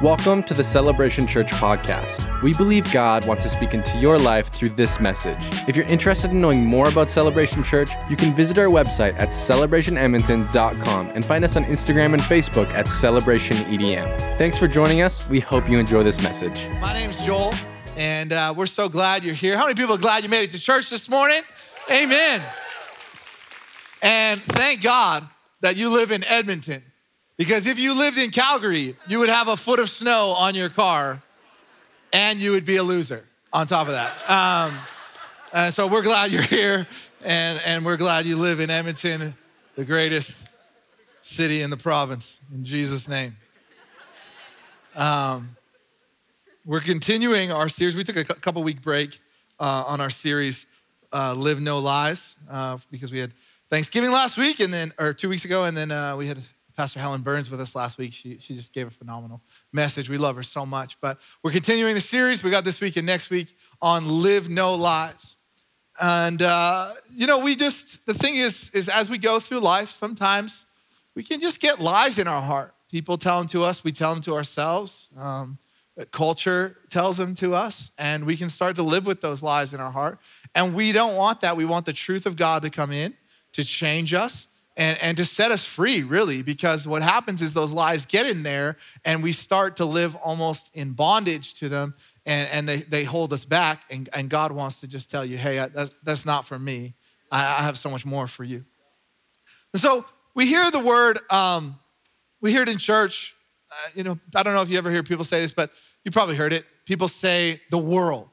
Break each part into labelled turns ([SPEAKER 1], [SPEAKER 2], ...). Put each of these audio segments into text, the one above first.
[SPEAKER 1] Welcome to the Celebration Church podcast. We believe God wants to speak into your life through this message. If you're interested in knowing more about Celebration Church, you can visit our website at celebrationedmonton.com and find us on Instagram and Facebook at celebrationedm. Thanks for joining us. We hope you enjoy this message.
[SPEAKER 2] My name's Joel, and uh, we're so glad you're here. How many people are glad you made it to church this morning? Amen. And thank God that you live in Edmonton. Because if you lived in Calgary, you would have a foot of snow on your car and you would be a loser on top of that. Um, and so we're glad you're here and, and we're glad you live in Edmonton, the greatest city in the province, in Jesus' name. Um, we're continuing our series. We took a couple week break uh, on our series, uh, Live No Lies, uh, because we had Thanksgiving last week and then, or two weeks ago, and then uh, we had Pastor Helen Burns with us last week. She, she just gave a phenomenal message. We love her so much. But we're continuing the series. We got this week and next week on Live No Lies. And, uh, you know, we just, the thing is, is as we go through life, sometimes we can just get lies in our heart. People tell them to us, we tell them to ourselves. Um, culture tells them to us, and we can start to live with those lies in our heart. And we don't want that. We want the truth of God to come in, to change us, and, and to set us free, really, because what happens is those lies get in there and we start to live almost in bondage to them and, and they, they hold us back. And, and God wants to just tell you, hey, that's, that's not for me. I, I have so much more for you. And so we hear the word, um, we hear it in church. Uh, you know, I don't know if you ever hear people say this, but you probably heard it. People say the world.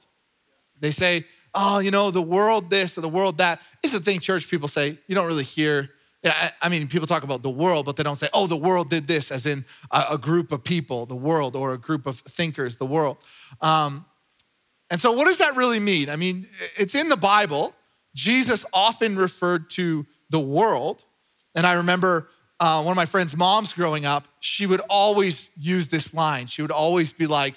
[SPEAKER 2] They say, oh, you know, the world this or the world that. It's the thing church people say. You don't really hear yeah, I mean, people talk about the world, but they don't say, oh, the world did this, as in a, group of people, the world, or a group of thinkers, the world. Um, and so, what does that really mean? I mean, it's in the Bible. Jesus often referred to the world. And I remember uh, one of my friend's moms growing up, she would always use this line. She would always be like,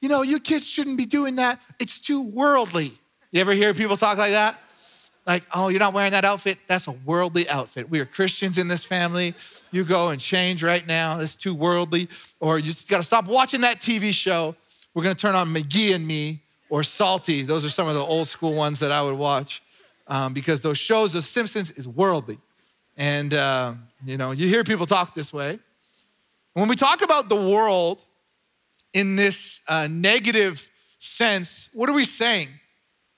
[SPEAKER 2] you know, you kids shouldn't be doing that. It's too worldly. You ever hear people talk like that? Like, oh, you're not wearing that outfit? That's a worldly outfit. We are Christians in this family. You go and change right now. It's too worldly. Or you just got to stop watching that TV show. We're going to turn on McGee and Me or Salty. Those are some of the old school ones that I would watch um, because those shows, The Simpsons, is worldly. And, uh, you know, you hear people talk this way. When we talk about the world in this uh, negative sense, what are we saying?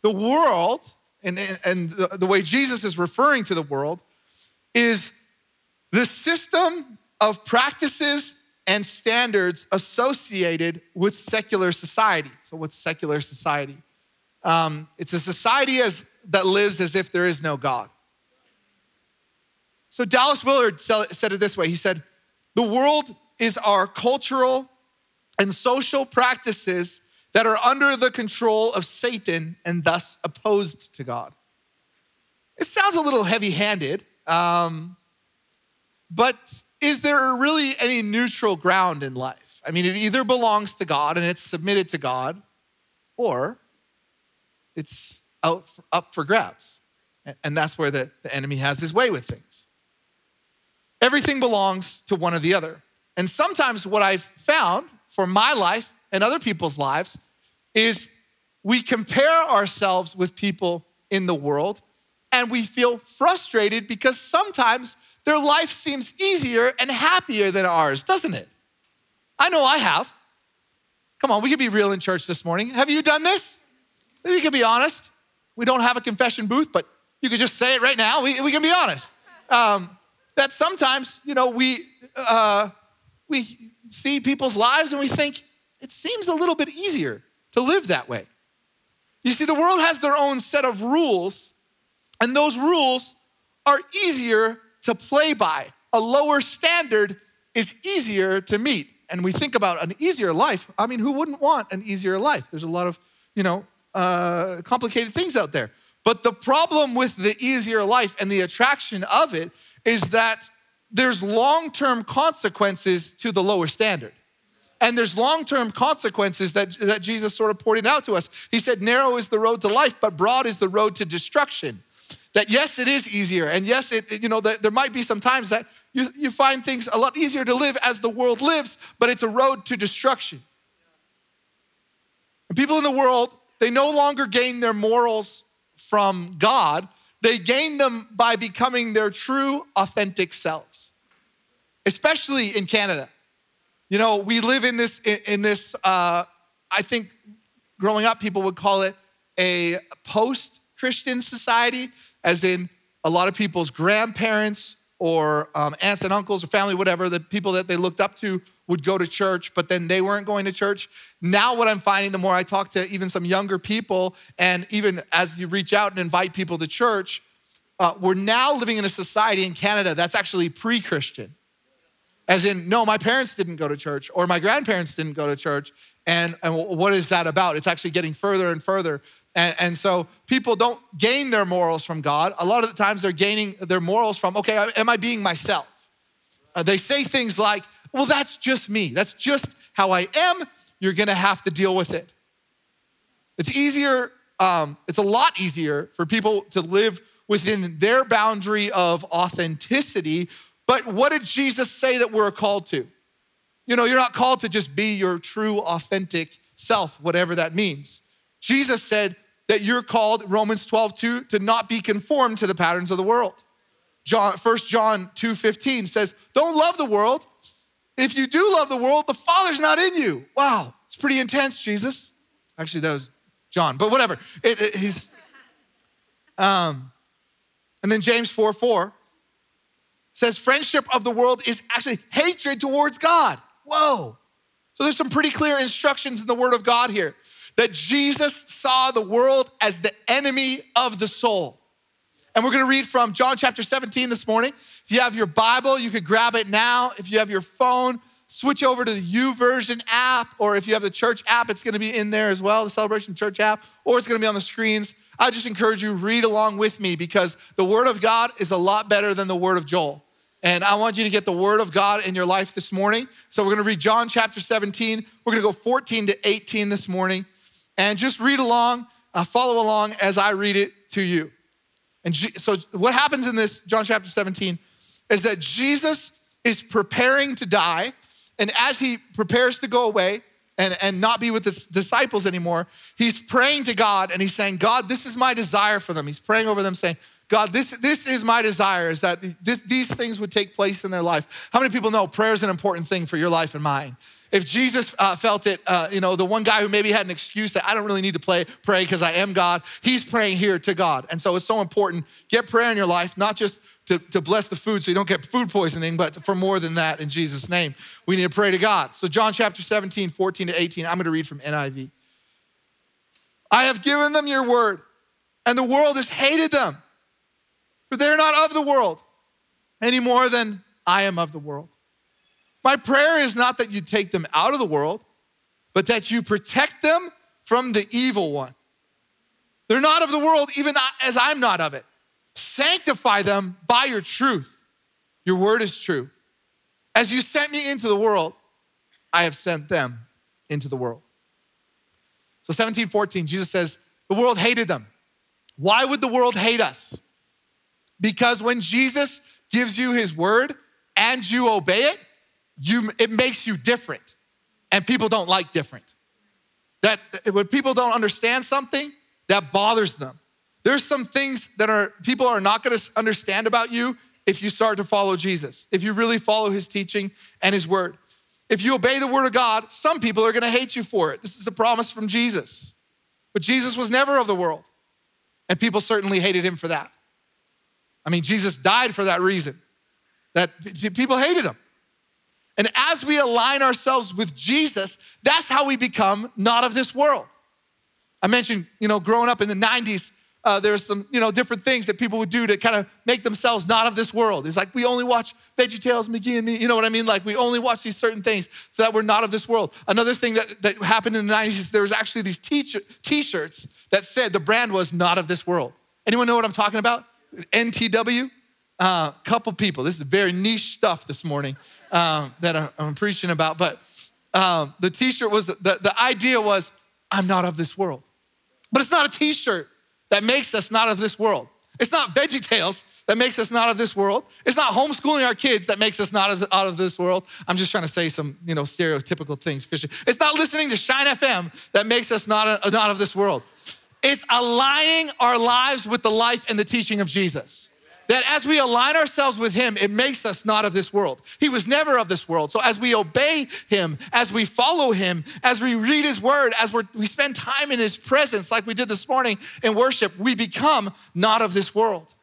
[SPEAKER 2] The world and, and the, the way Jesus is referring to the world is the system of practices and standards associated with secular society. So, what's secular society? Um, it's a society as, that lives as if there is no God. So, Dallas Willard said it this way He said, The world is our cultural and social practices that are under the control of Satan and thus opposed to God. It sounds a little heavy handed, um, but is there really any neutral ground in life? I mean, it either belongs to God and it's submitted to God, or it's out for, up for grabs. And that's where the, the enemy has his way with things. Everything belongs to one or the other. And sometimes what I've found for my life and other people's lives is we compare ourselves with people in the world and we feel frustrated because sometimes their life seems easier and happier than ours, doesn't it? I know I have. Come on, we can be real in church this morning. Have you done this? We can be honest. We don't have a confession booth, but you could just say it right now. We, we can be honest. Um, that sometimes, you know, we, uh, we see people's lives and we think it seems a little bit easier to live that way. You see, the world has their own set of rules, and those rules are easier to play by. A lower standard is easier to meet. And we think about an easier life. I mean, who wouldn't want an easier life? There's a lot of, you know, uh, complicated things out there. But the problem with the easier life and the attraction of it is that there's long term consequences to the lower standard. And there's long term consequences that, that Jesus sort of pointed out to us. He said, Narrow is the road to life, but broad is the road to destruction. That yes, it is easier. And yes, it, you know, there might be some times that you, you find things a lot easier to live as the world lives, but it's a road to destruction. And people in the world, they no longer gain their morals from God, they gain them by becoming their true, authentic selves, especially in Canada. You know, we live in this, in this, uh, I think growing up, people would call it a post Christian society, as in a lot of people's grandparents or um, aunts and uncles or family, whatever, the people that they looked up to would go to church, but then they weren't going to church. Now, what I'm finding, the more I talk to even some younger people, and even as you reach out and invite people to church, uh, we're now living in a society in Canada that's actually pre Christian. As in, no, my parents didn't go to church, or my grandparents didn't go to church. And, and what is that about? It's actually getting further and further. And, and, so people don't gain their morals from God. A lot of the times they're gaining their morals from, okay, am I being myself? Uh, they say things like, well, that's just me. That's just how I am. You're gonna have to deal with it. It's easier, um, it's a lot easier for people to live within their boundary of authenticity. But what did Jesus say that we're called to? You know, you're not called to just be your true, authentic self, whatever that means. Jesus said that you're called, Romans 12, 2, to not be conformed to the patterns of the world. John, 1 John 2, 15 says, Don't love the world. If you do love the world, the Father's not in you. Wow, it's pretty intense, Jesus. Actually, that was John, but whatever. It, it, he's, um, and then James 4, 4 says, Friendship of the world is actually hatred towards God. Whoa. So there's some pretty clear instructions in the Word of God here that Jesus saw the world as the enemy of the soul. And we're gonna read from John chapter 17 this morning. If you have your Bible, you could grab it now. If you have your phone, switch over to the YouVersion app, or if you have the church app, it's gonna be in there as well, the Celebration Church app, or it's gonna be on the screens. I just encourage you, read along with me because the Word of God is a lot better than the Word of Joel. And I want you to get the word of God in your life this morning. So we're going to read John chapter 17. We're going to go 14 to 18 this morning. And just read along, uh, follow along as I read it to you. And G- so what happens in this, John chapter 17, is that Jesus is preparing to die. And as he prepares to go away, and, and not be with the disciples anymore, he's praying to God and he's saying, God, this is my desire for them. He's praying over them, saying, God, this, this is my desire, is that this, these things would take place in their life. How many people know prayer is an important thing for your life and mine? If Jesus uh, felt it, uh, you know, the one guy who maybe had an excuse that I don't really need to play, pray because I am God, he's praying here to God. And so it's so important. Get prayer in your life, not just to, to bless the food so you don't get food poisoning, but for more than that in Jesus' name. We need to pray to God. So, John chapter 17, 14 to 18, I'm going to read from NIV. I have given them your word, and the world has hated them for they're not of the world any more than I am of the world. My prayer is not that you take them out of the world, but that you protect them from the evil one. They're not of the world, even as I'm not of it. Sanctify them by your truth. Your word is true. As you sent me into the world, I have sent them into the world. So 1714, Jesus says, the world hated them. Why would the world hate us? Because when Jesus gives you his word and you obey it, you, it makes you different. And people don't like different. That when people don't understand something, that bothers them. There's some things that are people are not going to understand about you if you start to follow Jesus. If you really follow his teaching and his word. If you obey the word of God, some people are going to hate you for it. This is a promise from Jesus. But Jesus was never of the world. And people certainly hated him for that. I mean, Jesus died for that reason, that people hated him. And as we align ourselves with Jesus, that's how we become not of this world. I mentioned, you know, growing up in the 90s, uh, there's some, you know, different things that people would do to kind of make themselves not of this world. It's like we only watch VeggieTales, McGee and me, you know what I mean? Like we only watch these certain things so that we're not of this world. Another thing that, that happened in the 90s is there was actually these t-shirts that said the brand was not of this world. Anyone know what I'm talking about? NTW, a uh, couple people. This is very niche stuff this morning uh, that I'm preaching about. But um, the T-shirt was the, the idea was I'm not of this world, but it's not a T-shirt that makes us not of this world. It's not Veggie Tales that makes us not of this world. It's not homeschooling our kids that makes us not as, out of this world. I'm just trying to say some, you know, stereotypical things, Christian. It's not listening to Shine FM that makes us not, a, not of this world. It's aligning our lives with the life and the teaching of Jesus. That as we align ourselves with Him, it makes us not of this world. He was never of this world. So as we obey Him, as we follow Him, as we read His Word, as we spend time in His presence, like we did this morning in worship, we become not of this world.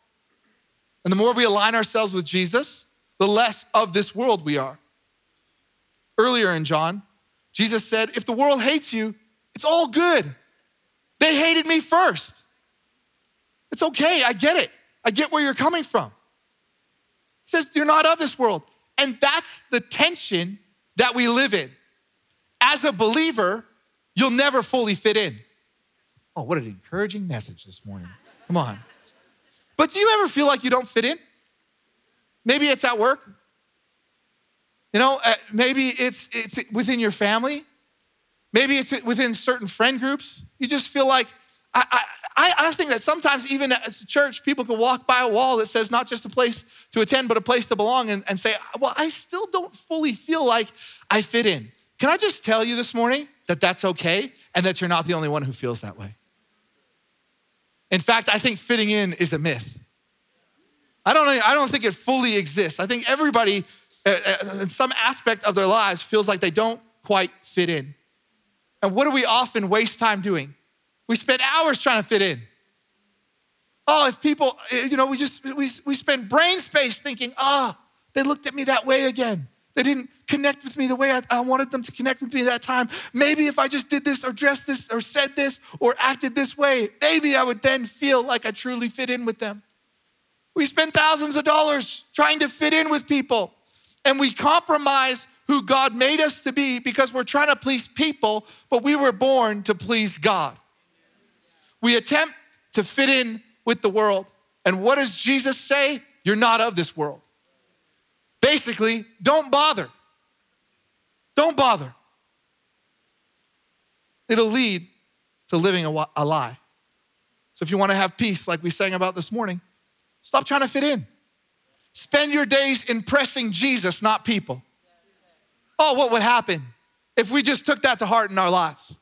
[SPEAKER 2] And the more we align ourselves with Jesus, the less of this world we are. Earlier in John, Jesus said, If the world hates you, it's all good. They hated me first. It's okay, I get it. I get where you're coming from. It says, You're not of this world. And that's the tension that we live in. As a believer, you'll never fully fit in. Oh, what an encouraging message this morning. Come on. But do you ever feel like you don't fit in? Maybe it's at work. You know, uh, maybe it's, it's within your family. Maybe it's within certain friend groups. You just feel like, I, I, I think that sometimes, even as a church, people can walk by a wall that says not just a place to attend, but a place to belong and, and say, Well, I still don't fully feel like I fit in. Can I just tell you this morning that that's okay and that you're not the only one who feels that way? In fact, I think fitting in is a myth. I don't, I don't think it fully exists. I think everybody, uh, uh, in some aspect of their lives, feels like they don't quite fit in. And what do we often waste time doing? We spend hours trying to fit in. Oh, if people, eh, you know, we just, we, we spend brain space thinking, ah, oh, they looked at me that way again. They didn't connect with me the way I, I, wanted them to connect with me that time. Maybe if I just did this or dressed this or said this or acted this way, maybe I would then feel like I truly fit in with them. We spend thousands of dollars trying to fit in with people and we compromise who God made us to be because we're trying to please people, but we were born to please God. We attempt to fit in with the world. And what does Jesus say? You're not of this world. Basically, don't bother. Don't bother. It'll lead to living a, a lie. So if you want to have peace, like we sang about this morning, stop trying to fit in. Spend your days impressing Jesus, not people. Oh, what would happen if we just took that to heart in our lives?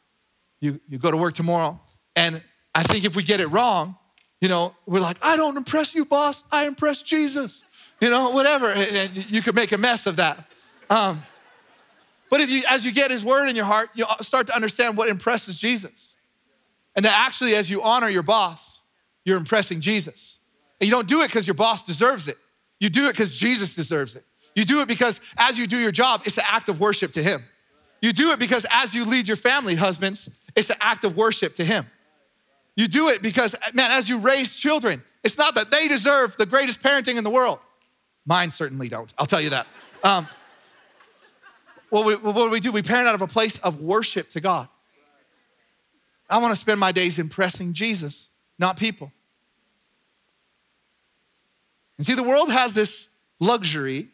[SPEAKER 2] You, you go to work tomorrow, and I think if we get it wrong, you know, we're like, I don't impress you, boss. I impress Jesus. You know, whatever. And you could make a mess of that. Um, but if you, as you get his word in your heart, you start to understand what impresses Jesus. And that actually, as you honor your boss, you're impressing Jesus. And you don't do it because your boss deserves it. You do it because Jesus deserves it. You do it because as you do your job, it's an act of worship to him. You do it because as you lead your family, husbands, it's an act of worship to him. You do it because, man, as you raise children, it's not that they deserve the greatest parenting in the world. Mine certainly don't, I'll tell you that. Um, what, we, what do we do? We parent out of a place of worship to God. I wanna spend my days impressing Jesus, not people. And see, the world has this luxury,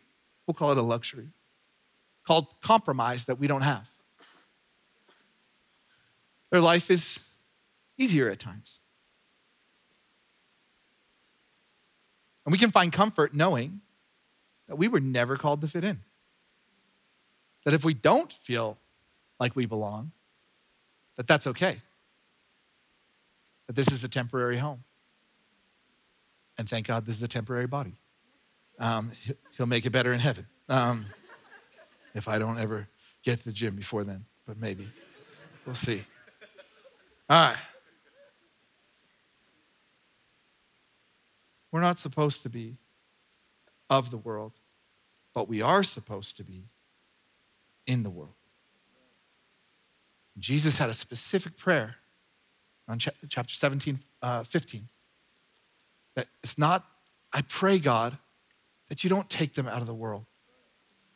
[SPEAKER 2] we'll call it a luxury, called compromise that we don't have. Their life is easier at times. And we can find comfort knowing that we were never called to fit in. That if we don't feel like we belong, that that's okay. That this is a temporary home. And thank God this is a temporary body. Um, he'll make it better in heaven. Um, if I don't ever get to the gym before then, but maybe. We'll see. All right. We're not supposed to be of the world, but we are supposed to be in the world. Jesus had a specific prayer on chapter 17, uh, 15. That it's not, I pray, God, that you don't take them out of the world.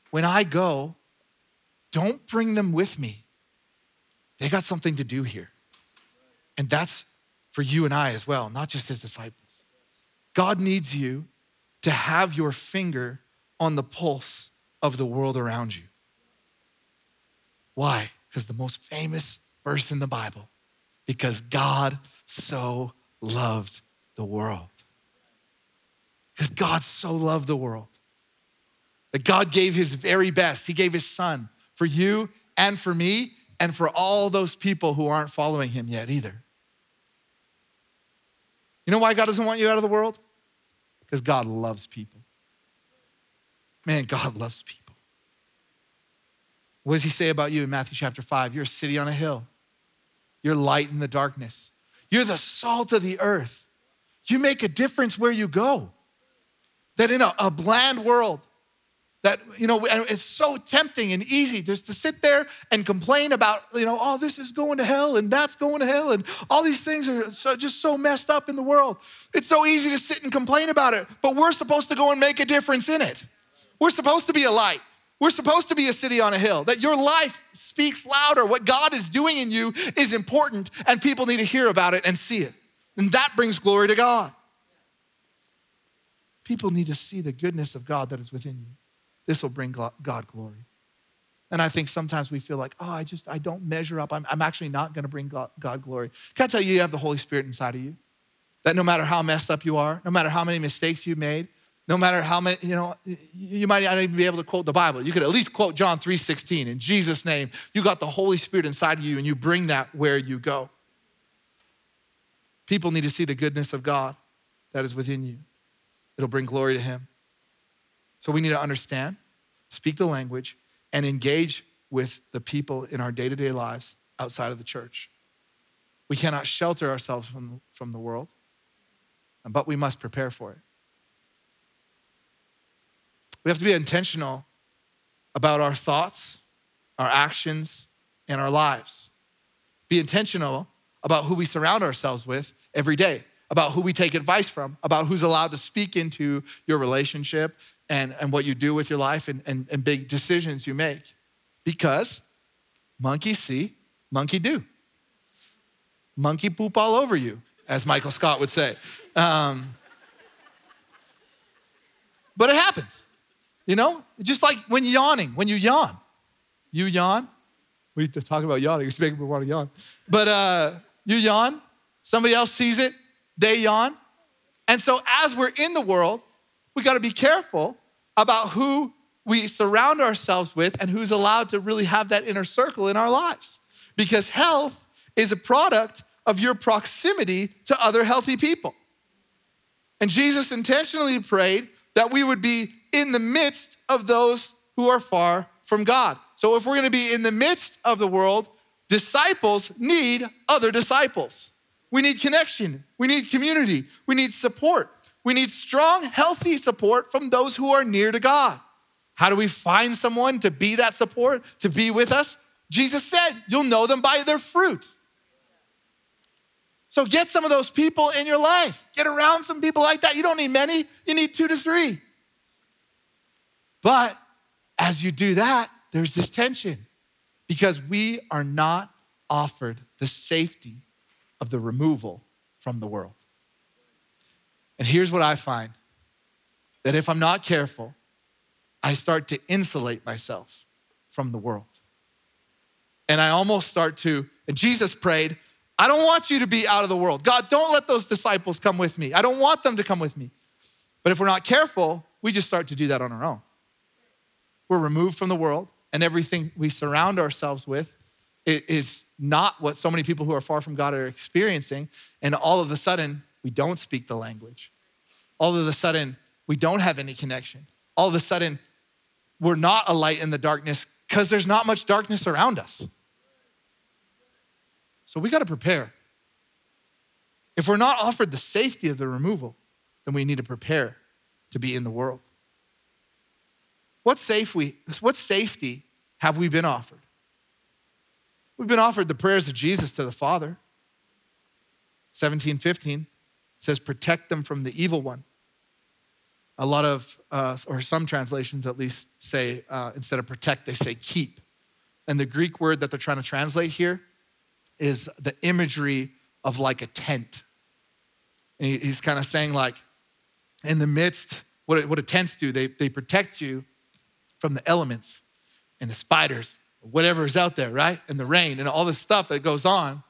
[SPEAKER 2] When I go, don't bring them with me. They got something to do here. And that's for you and I as well, not just his disciples. God needs you to have your finger on the pulse of the world around you. Why? Because the most famous verse in the Bible, because God so loved the world. Because God so loved the world that God gave his very best. He gave his son for you and for me and for all those people who aren't following him yet either. You know why God doesn't want you out of the world? Because God loves people. Man, God loves people. What does he say about you in Matthew chapter 5? You're a city on a hill. You're light in the darkness. You're the salt of the earth. You make a difference where you go. That in a, a bland world, that you know it's so tempting and easy just to sit there and complain about you know oh this is going to hell and that's going to hell and all these things are so, just so messed up in the world. It's so easy to sit and complain about it but we're supposed to go and make a difference in it. We're supposed to be a light. We're supposed to be a city on a hill that your life speaks louder. What god is doing in you is important and people need to hear about it and see it. And that brings glory to god people need to see the goodness of god that is within you this will bring God glory. And I think sometimes we feel like, oh, I just, I don't measure up. I'm, I'm actually not going to bring God, God glory. Can I tell you, you have the Holy Spirit inside of you? That no matter how messed up you are, no matter how many mistakes you made, no matter how many, you know, you might not even be able to quote the Bible. You could at least quote John 3:16. In Jesus' name, you got the Holy Spirit inside of you and you bring that where you go. People need to see the goodness of God that is within you. It'll bring glory to Him. So we need to understand, speak the language, and engage with the people in our day to day lives outside of the church. We cannot shelter ourselves from, from the world, but we must prepare for it. We have to be intentional about our thoughts, our actions, and our lives. Be intentional about who we surround ourselves with every day, about who we take advice from, about who's allowed to speak into your relationship and, and what you do with your life and, and, and big decisions you make. Because monkey see, monkey do. Monkey poop all over you, as Michael Scott would say. Um, but it happens, you know? Just like when yawning, when you yawn. You yawn. We talk about yawning, it's making me want to yawn. But uh, you yawn, somebody else sees it, they yawn. And so as we're in the world, we got to be careful about who we surround ourselves with and who's allowed to really have that inner circle in our lives. Because health is a product of your proximity to other healthy people. And Jesus intentionally prayed that we would be in the midst of those who are far from God. So if we're gonna be in the midst of the world, disciples need other disciples. We need connection, we need community, we need support. We need strong, healthy support from those who are near to God. How do we find someone to be that support, to be with us? Jesus said, You'll know them by their fruit. So get some of those people in your life. Get around some people like that. You don't need many, you need two to three. But as you do that, there's this tension because we are not offered the safety of the removal from the world. And here's what I find that if I'm not careful, I start to insulate myself from the world. And I almost start to, and Jesus prayed, I don't want you to be out of the world. God, don't let those disciples come with me. I don't want them to come with me. But if we're not careful, we just start to do that on our own. We're removed from the world, and everything we surround ourselves with is not what so many people who are far from God are experiencing. And all of a sudden, we don't speak the language. All of a sudden, we don't have any connection. All of a sudden, we're not a light in the darkness because there's not much darkness around us. So we got to prepare. If we're not offered the safety of the removal, then we need to prepare to be in the world. What, safe we, what safety have we been offered? We've been offered the prayers of Jesus to the Father. 1715 says, protect them from the evil one. A lot of, uh, or some translations at least say, uh, instead of protect, they say keep. And the Greek word that they're trying to translate here is the imagery of like a tent. And he, he's kind of saying, like, in the midst, what, what a tents do, they, they protect you from the elements and the spiders, whatever is out there, right? And the rain and all the stuff that goes on,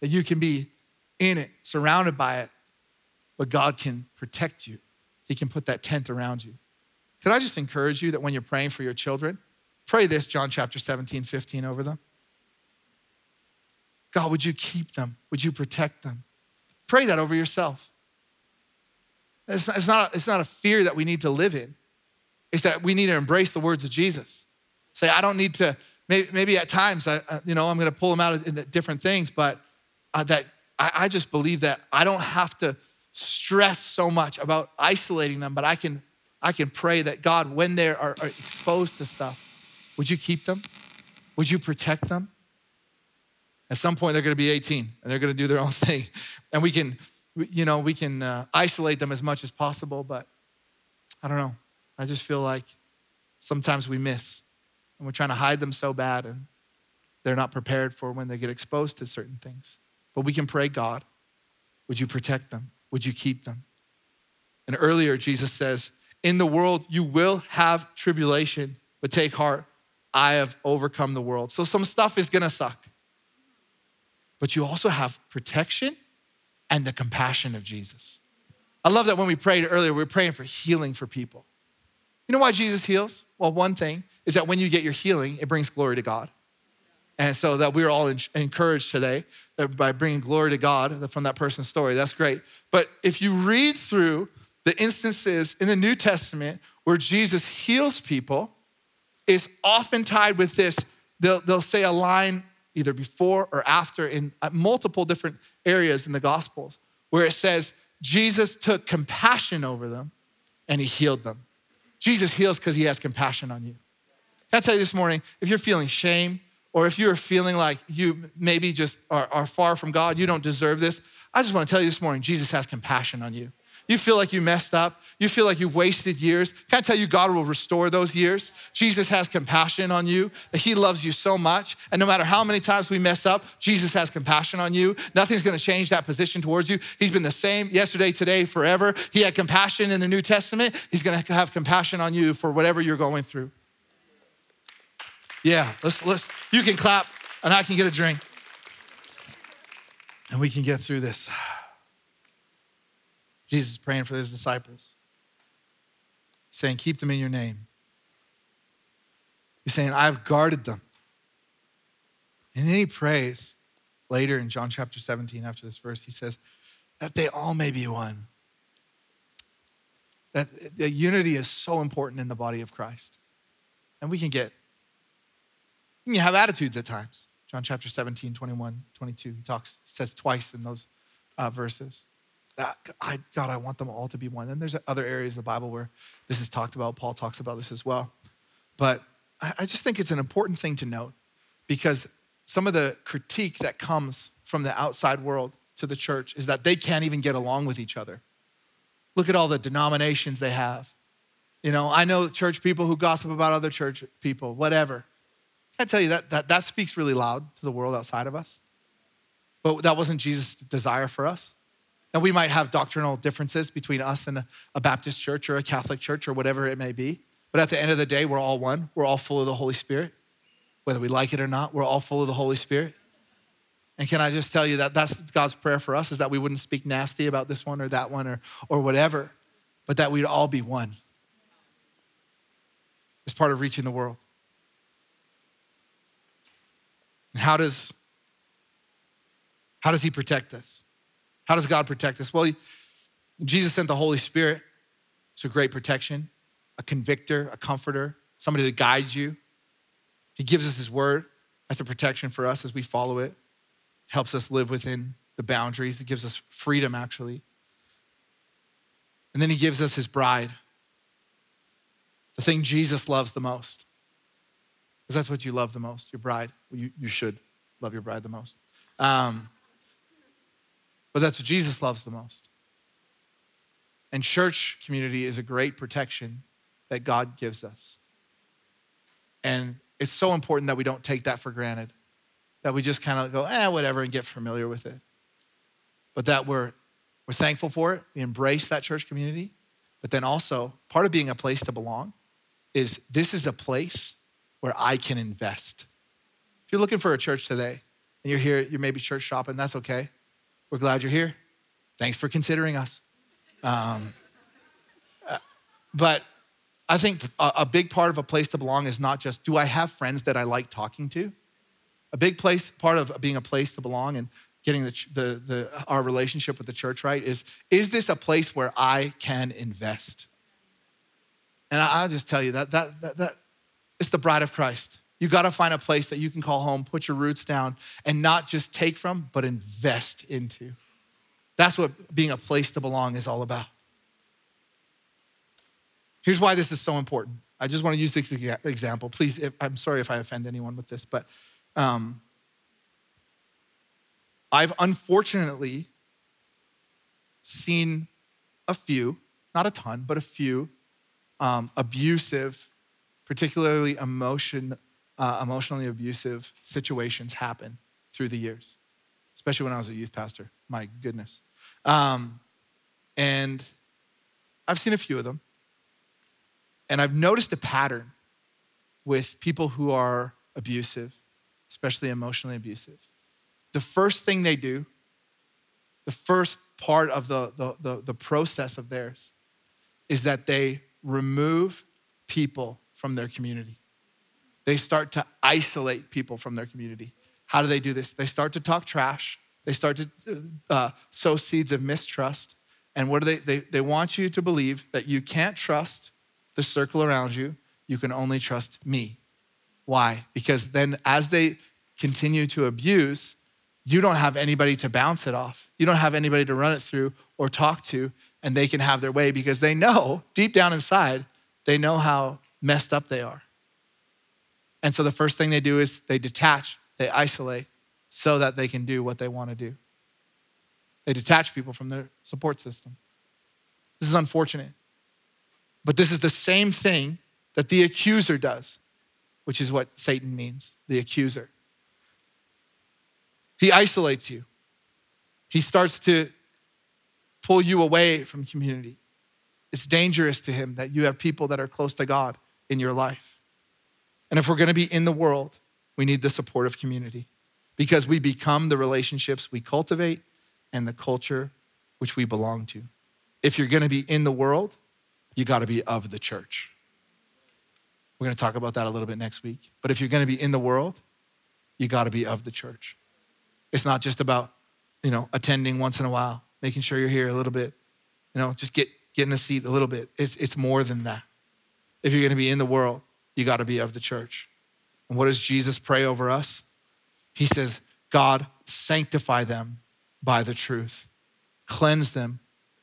[SPEAKER 2] that you can be in it, surrounded by it, but God can protect you. he can put that tent around you. Could I just encourage you that when you're praying for your children, pray this, John chapter 17, 15 over them? God, would you keep them? Would you protect them? Pray that over yourself. It's not, it's, not, it's not a fear that we need to live in. It's that we need to embrace the words of Jesus. Say, I don't need to, maybe, maybe at times, I, you know, I'm going to pull them out into different things, but uh, that I, I just believe that I don't have to stress so much about isolating them, but I can, I can pray that God, when they are, are exposed to stuff, would you keep them? Would you protect them? At some point, they're going to be 18 and they're going to do their own thing. And we can, you know, we can uh, isolate them as much as possible, but I don't know. I just feel like sometimes we miss and we're trying to hide them so bad and they're not prepared for when they get exposed to certain things. But we can pray, God, would you protect them? Would you keep them? And earlier, Jesus says, In the world you will have tribulation, but take heart, I have overcome the world. So some stuff is gonna suck. But you also have protection and the compassion of Jesus. I love that when we prayed earlier, we were praying for healing for people. You know why Jesus heals? Well, one thing is that when you get your healing, it brings glory to God. And so that we're all encouraged today by bringing glory to God from that person's story. That's great. But if you read through the instances in the New Testament where Jesus heals people, is often tied with this. They'll, they'll say a line either before or after in uh, multiple different areas in the Gospels where it says, Jesus took compassion over them and he healed them. Jesus heals because he has compassion on you. Can I tell you this morning, if you're feeling shame or if you're feeling like you maybe just are, are far from God, you don't deserve this, I just want to tell you this morning, Jesus has compassion on you. You feel like you messed up. You feel like you wasted years. Can I tell you, God will restore those years? Jesus has compassion on you, He loves you so much. And no matter how many times we mess up, Jesus has compassion on you. Nothing's gonna change that position towards you. He's been the same yesterday, today, forever. He had compassion in the New Testament. He's gonna have compassion on you for whatever you're going through. Yeah, let's, let's, you can clap and I can get a drink. And we can get through this. Jesus is praying for his disciples, saying, Keep them in your name. He's saying, I've guarded them. And then he prays later in John chapter 17, after this verse, he says, That they all may be one. That, unity is so important in the body of Christ. And we can get, we can have attitudes at times. John chapter 17, 21, 22, he talks, says twice in those uh, verses. I, God, I want them all to be one. And there's other areas of the Bible where this is talked about. Paul talks about this as well. But I, I just think it's an important thing to note because some of the critique that comes from the outside world to the church is that they can't even get along with each other. Look at all the denominations they have. You know, I know church people who gossip about other church people, whatever. I tell you that, that that speaks really loud to the world outside of us. But that wasn't Jesus' desire for us. Now, we might have doctrinal differences between us and a Baptist church or a Catholic church or whatever it may be. But at the end of the day, we're all one. We're all full of the Holy Spirit. Whether we like it or not, we're all full of the Holy Spirit. And can I just tell you that that's God's prayer for us is that we wouldn't speak nasty about this one or that one or, or whatever, but that we'd all be one as part of reaching the world. How does, how does he protect us? How does God protect us? Well, Jesus sent the Holy Spirit. It's a great protection, a convictor, a comforter, somebody to guide you. He gives us his word as a protection for us as we follow it. Helps us live within the boundaries. It gives us freedom, actually. And then he gives us his bride, the thing Jesus loves the most. Because that's what you love the most, your bride. You, you should love your bride the most. Um, but that's what Jesus loves the most. And church community is a great protection that God gives us. And it's so important that we don't take that for granted, that we just kind of go, eh, whatever, and get familiar with it. But that we're, we're thankful for it, we embrace that church community. But then also, part of being a place to belong is this is a place where I can invest. If you're looking for a church today and you're here, you're maybe church shopping, that's okay. We're glad you're here. Thanks for considering us. Um, But I think a, a big part of a place to belong is not just do I have friends that I like talking to? A big place, part of being a place to belong and getting the, the, the, our relationship with the church right is is this a place where I can invest? And I, will just tell you that, that, that, that it's the bride of Christ. You got to find a place that you can call home, put your roots down, and not just take from, but invest into. That's what being a place to belong is all about. Here's why this is so important. I just want to use this example. Please, if, I'm sorry if I offend anyone with this, but um, I've unfortunately seen a few, not a ton, but a few um, abusive, particularly emotion, uh, emotionally abusive situations happen through the years, especially when I was a youth pastor. My goodness. Um, and I've seen a few of them. And I've noticed a pattern with people who are abusive, especially emotionally abusive. The first thing they do, the first part of the, the, the, the process of theirs, is that they remove people from their community. They start to isolate people from their community. How do they do this? They start to talk trash. They start to uh, sow seeds of mistrust. And what do they, they? They want you to believe that you can't trust the circle around you. You can only trust me. Why? Because then as they continue to abuse, you don't have anybody to bounce it off. You don't have anybody to run it through or talk to, and they can have their way because they know deep down inside, they know how messed up they are. And so the first thing they do is they detach, they isolate so that they can do what they want to do. They detach people from their support system. This is unfortunate. But this is the same thing that the accuser does, which is what Satan means the accuser. He isolates you, he starts to pull you away from community. It's dangerous to him that you have people that are close to God in your life. And if we're going to be in the world, we need the support of community because we become the relationships we cultivate and the culture which we belong to. If you're going to be in the world, you got to be of the church. We're going to talk about that a little bit next week. But if you're going to be in the world, you got to be of the church. It's not just about, you know, attending once in a while, making sure you're here a little bit, you know, just get, get in a seat a little bit. It's, it's more than that. If you're going to be in the world, you got to be of the church. And what does Jesus pray over us? He says, God, sanctify them by the truth, cleanse them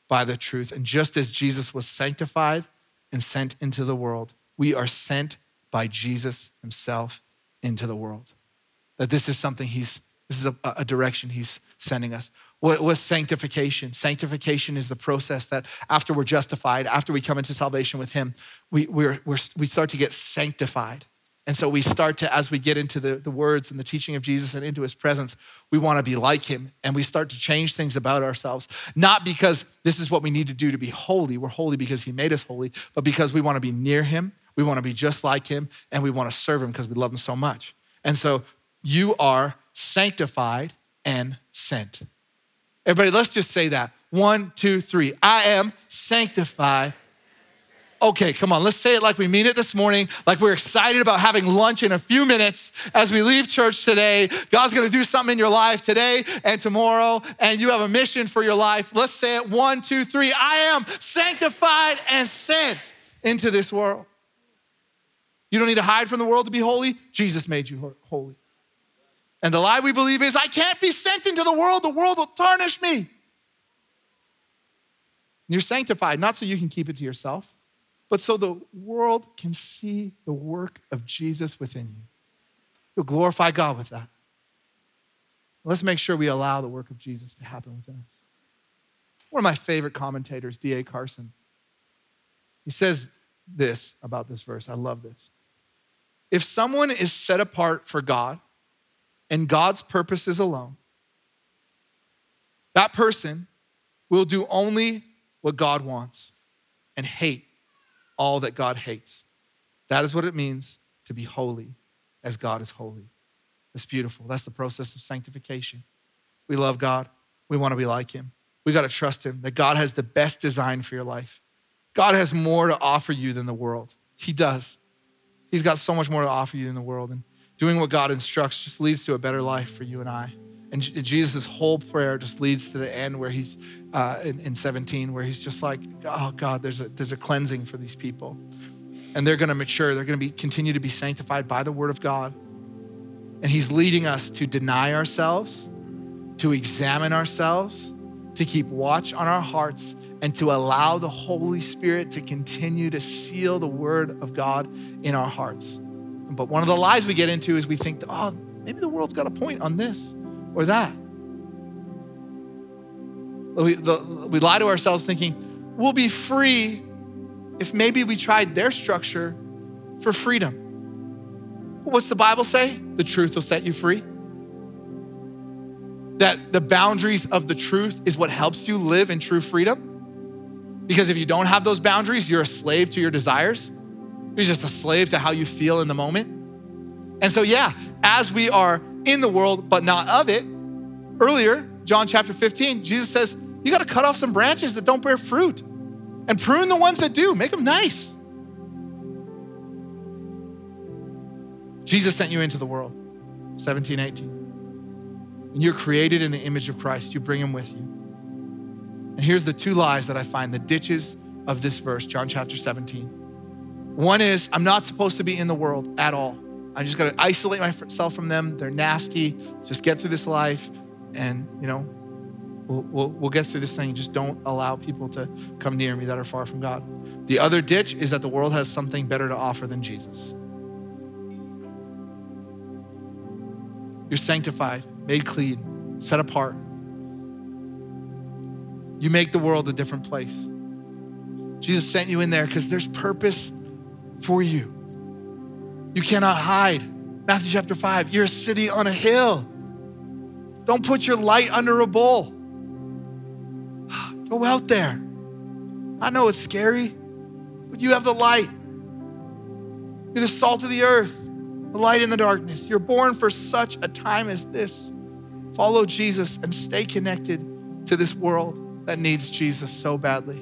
[SPEAKER 2] by the truth. And just as Jesus was sanctified and sent into the world, we are sent by Jesus himself into the world. That this is something he's, this is a, a direction he's sending us. Was sanctification? Sanctification is the process that after we're justified, after we come into salvation with him, we, we're, we start to get sanctified. And so we start to, as we get into the, the words and the teaching of Jesus and into his presence, we want to be like him. And we start to change things about ourselves, not because this is what we need to do to be holy. We're holy because he made us holy, but because we want to be near him. We want to be just like him and we want to serve him because we love him so much. And so you are sanctified and sent. Everybody, let's just say that. One, two, three. I am sanctified Okay, come on, let's say it like we mean it this morning, like we're excited about having lunch in a few minutes as we leave church today. God's gonna do something in your life today and tomorrow, and you have a mission for your life. Let's say it one, two, three. I am sanctified and sent into this world. You don't need to hide from the world to be holy. Jesus made you holy. And the lie we believe is, I can't be sent into the world, the world will tarnish me. And you're sanctified, not so you can keep it to yourself but so the world can see the work of Jesus within you. You'll glorify God with that. Let's make sure we allow the work of Jesus to happen within us. One of my favorite commentators, D.A. Carson, he says this about this verse. I love this. If someone is set apart for God and God's purposes alone, that person will do only what God wants and hate all that God hates. That is what it means to be holy as God is holy. It's beautiful. That's the process of sanctification. We love God. We want to be like Him. We got to trust Him that God has the best design for your life. God has more to offer you than the world. He does. He's got so much more to offer you than the world. And doing what God instructs just leads to a better life for you and I. And Jesus' whole prayer just leads to the end where he's uh, in, in 17, where he's just like, oh God, there's a, there's a cleansing for these people. And they're gonna mature, they're gonna be, continue to be sanctified by the word of God. And he's leading us to deny ourselves, to examine ourselves, to keep watch on our hearts, and to allow the Holy Spirit to continue to seal the word of God in our hearts. But one of the lies we get into is we think, oh, maybe the world's got a point on this or that. We, the, we lie to ourselves thinking we'll be free if maybe we tried their structure for freedom. What's the Bible say? The truth will set you free. That the boundaries of the truth is what helps you live in true freedom. Because if you don't have those boundaries, you're a slave to your desires. You're just a slave to how you feel in the moment. And so, yeah, as we are in the world, but not of it. Earlier, John chapter 15, Jesus says, You got to cut off some branches that don't bear fruit and prune the ones that do, make them nice. Jesus sent you into the world, 17, 18. And you're created in the image of Christ. You bring him with you. And here's the two lies that I find the ditches of this verse, John chapter 17. One is, I'm not supposed to be in the world at all. I'm just gonna isolate myself from them. They're nasty. Just get through this life, and you know, we'll, we'll, we'll get through this thing. Just don't allow people to come near me that are far from God. The other ditch is that the world has something better to offer than Jesus. You're sanctified, made clean, set apart. You make the world a different place. Jesus sent you in there because there's purpose for you. You cannot hide. Matthew chapter 5, you're a city on a hill. Don't put your light under a bowl. Go out there. I know it's scary, but you have the light. You're the salt of the earth, the light in the darkness. You're born for such a time as this. Follow Jesus and stay connected to this world that needs Jesus so badly.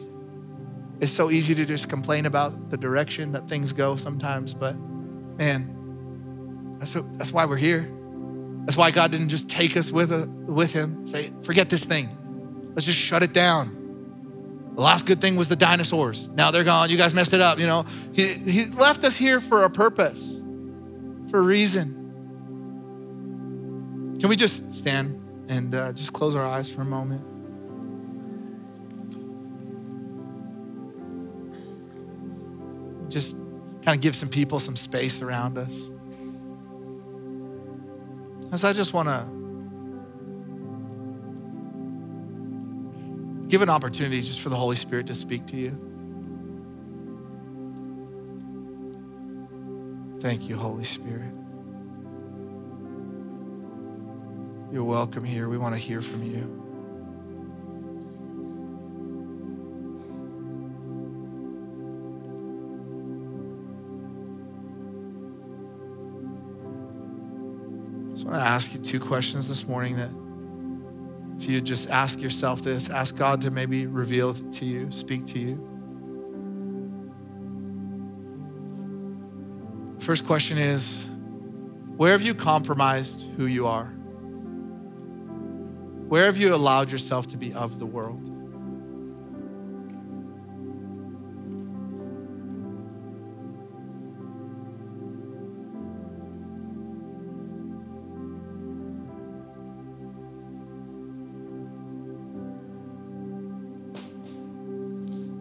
[SPEAKER 2] It's so easy to just complain about the direction that things go sometimes, but man, that's, what, that's why we're here. That's why God didn't just take us with, a, with Him, say, forget this thing. Let's just shut it down. The last good thing was the dinosaurs. Now they're gone. You guys messed it up. You know, He, he left us here for a purpose, for a reason. Can we just stand and uh, just close our eyes for a moment? Just kind of give some people some space around us. As I just want to give an opportunity just for the Holy Spirit to speak to you. Thank you, Holy Spirit. You're welcome here. We want to hear from you. Want to ask you two questions this morning that if you just ask yourself this, ask God to maybe reveal it to you, speak to you. First question is Where have you compromised who you are? Where have you allowed yourself to be of the world?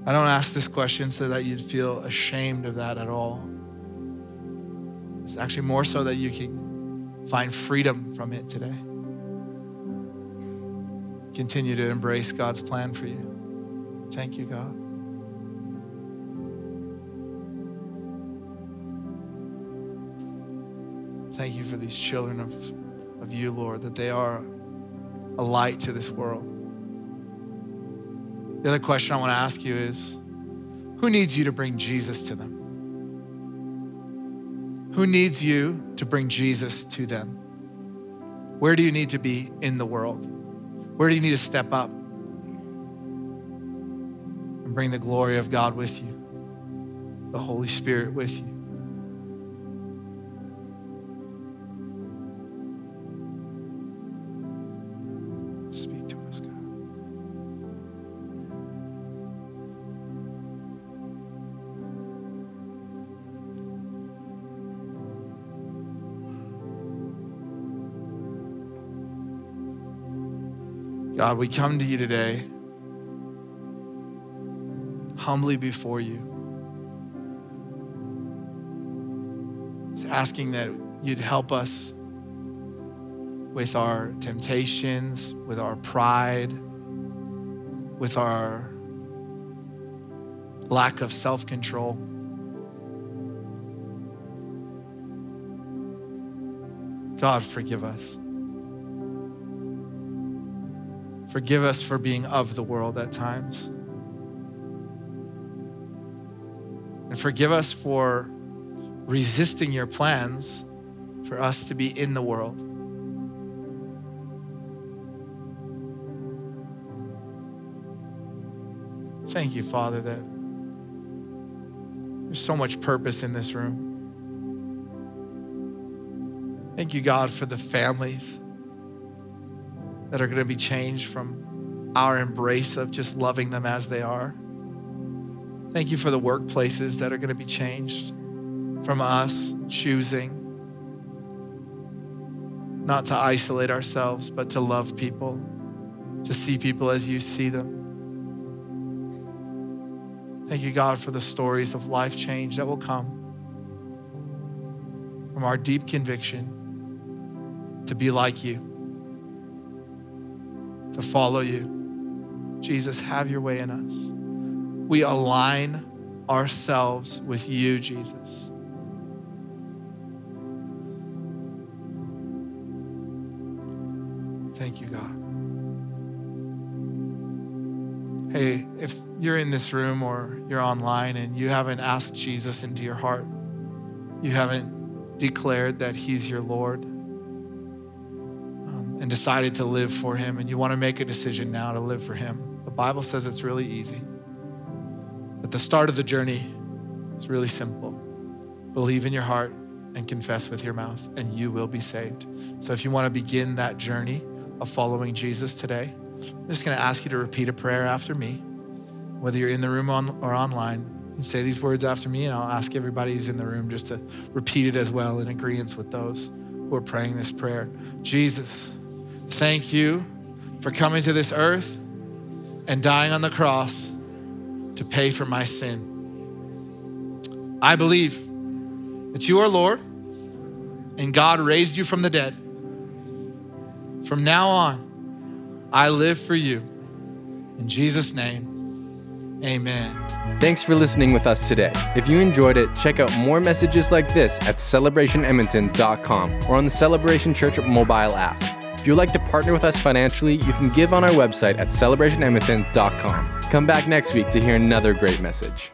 [SPEAKER 2] I don't ask this question so that you'd feel ashamed of that at all. It's actually more so that you can find freedom from it today. Continue to embrace God's plan for you. Thank you, God. Thank you for these children of, of you, Lord, that they are a light to this world. The other question I want to ask you is who needs you to bring Jesus to them? Who needs you to bring Jesus to them? Where do you need to be in the world? Where do you need to step up and bring the glory of God with you, the Holy Spirit with you. God, we come to you today humbly before you. Asking that you'd help us with our temptations, with our pride, with our lack of self control. God, forgive us. Forgive us for being of the world at times. And forgive us for resisting your plans for us to be in the world. Thank you, Father, that there's so much purpose in this room. Thank you, God, for the families that are going to be changed from our embrace of just loving them as they are. Thank you for the workplaces that are going to be changed from us choosing not to isolate ourselves, but to love people, to see people as you see them. Thank you, God, for the stories of life change that will come from our deep conviction to be like you, to follow you. Jesus, have your way in us. We align ourselves with you, Jesus. Thank you, God. Hey, if you're in this room or you're online and you haven't asked Jesus into your heart, you haven't declared that He's your Lord and decided to live for Him, and you want to make a decision now to live for Him, the Bible says it's really easy. At the start of the journey, it's really simple. Believe in your heart and confess with your mouth, and you will be saved. So if you want to begin that journey of following Jesus today, I'm just going to ask you to repeat a prayer after me. Whether you're in the room on, or online, you say these words after me, and I'll ask everybody who's in the room just to repeat it as well in agreement with those who are praying this prayer. Jesus, thank you for coming to this earth and dying on the cross to pay for my sin. I believe that you are Lord and God raised you from the dead. From now on, I live for you. In Jesus' name, amen.
[SPEAKER 1] Thanks for listening with us today. If you enjoyed it, check out more messages like this at celebrationedmonton.com or on the Celebration Church mobile app. If you'd like to partner with us financially, you can give on our website at celebrationedmonton.com. Come back next week to hear another great message.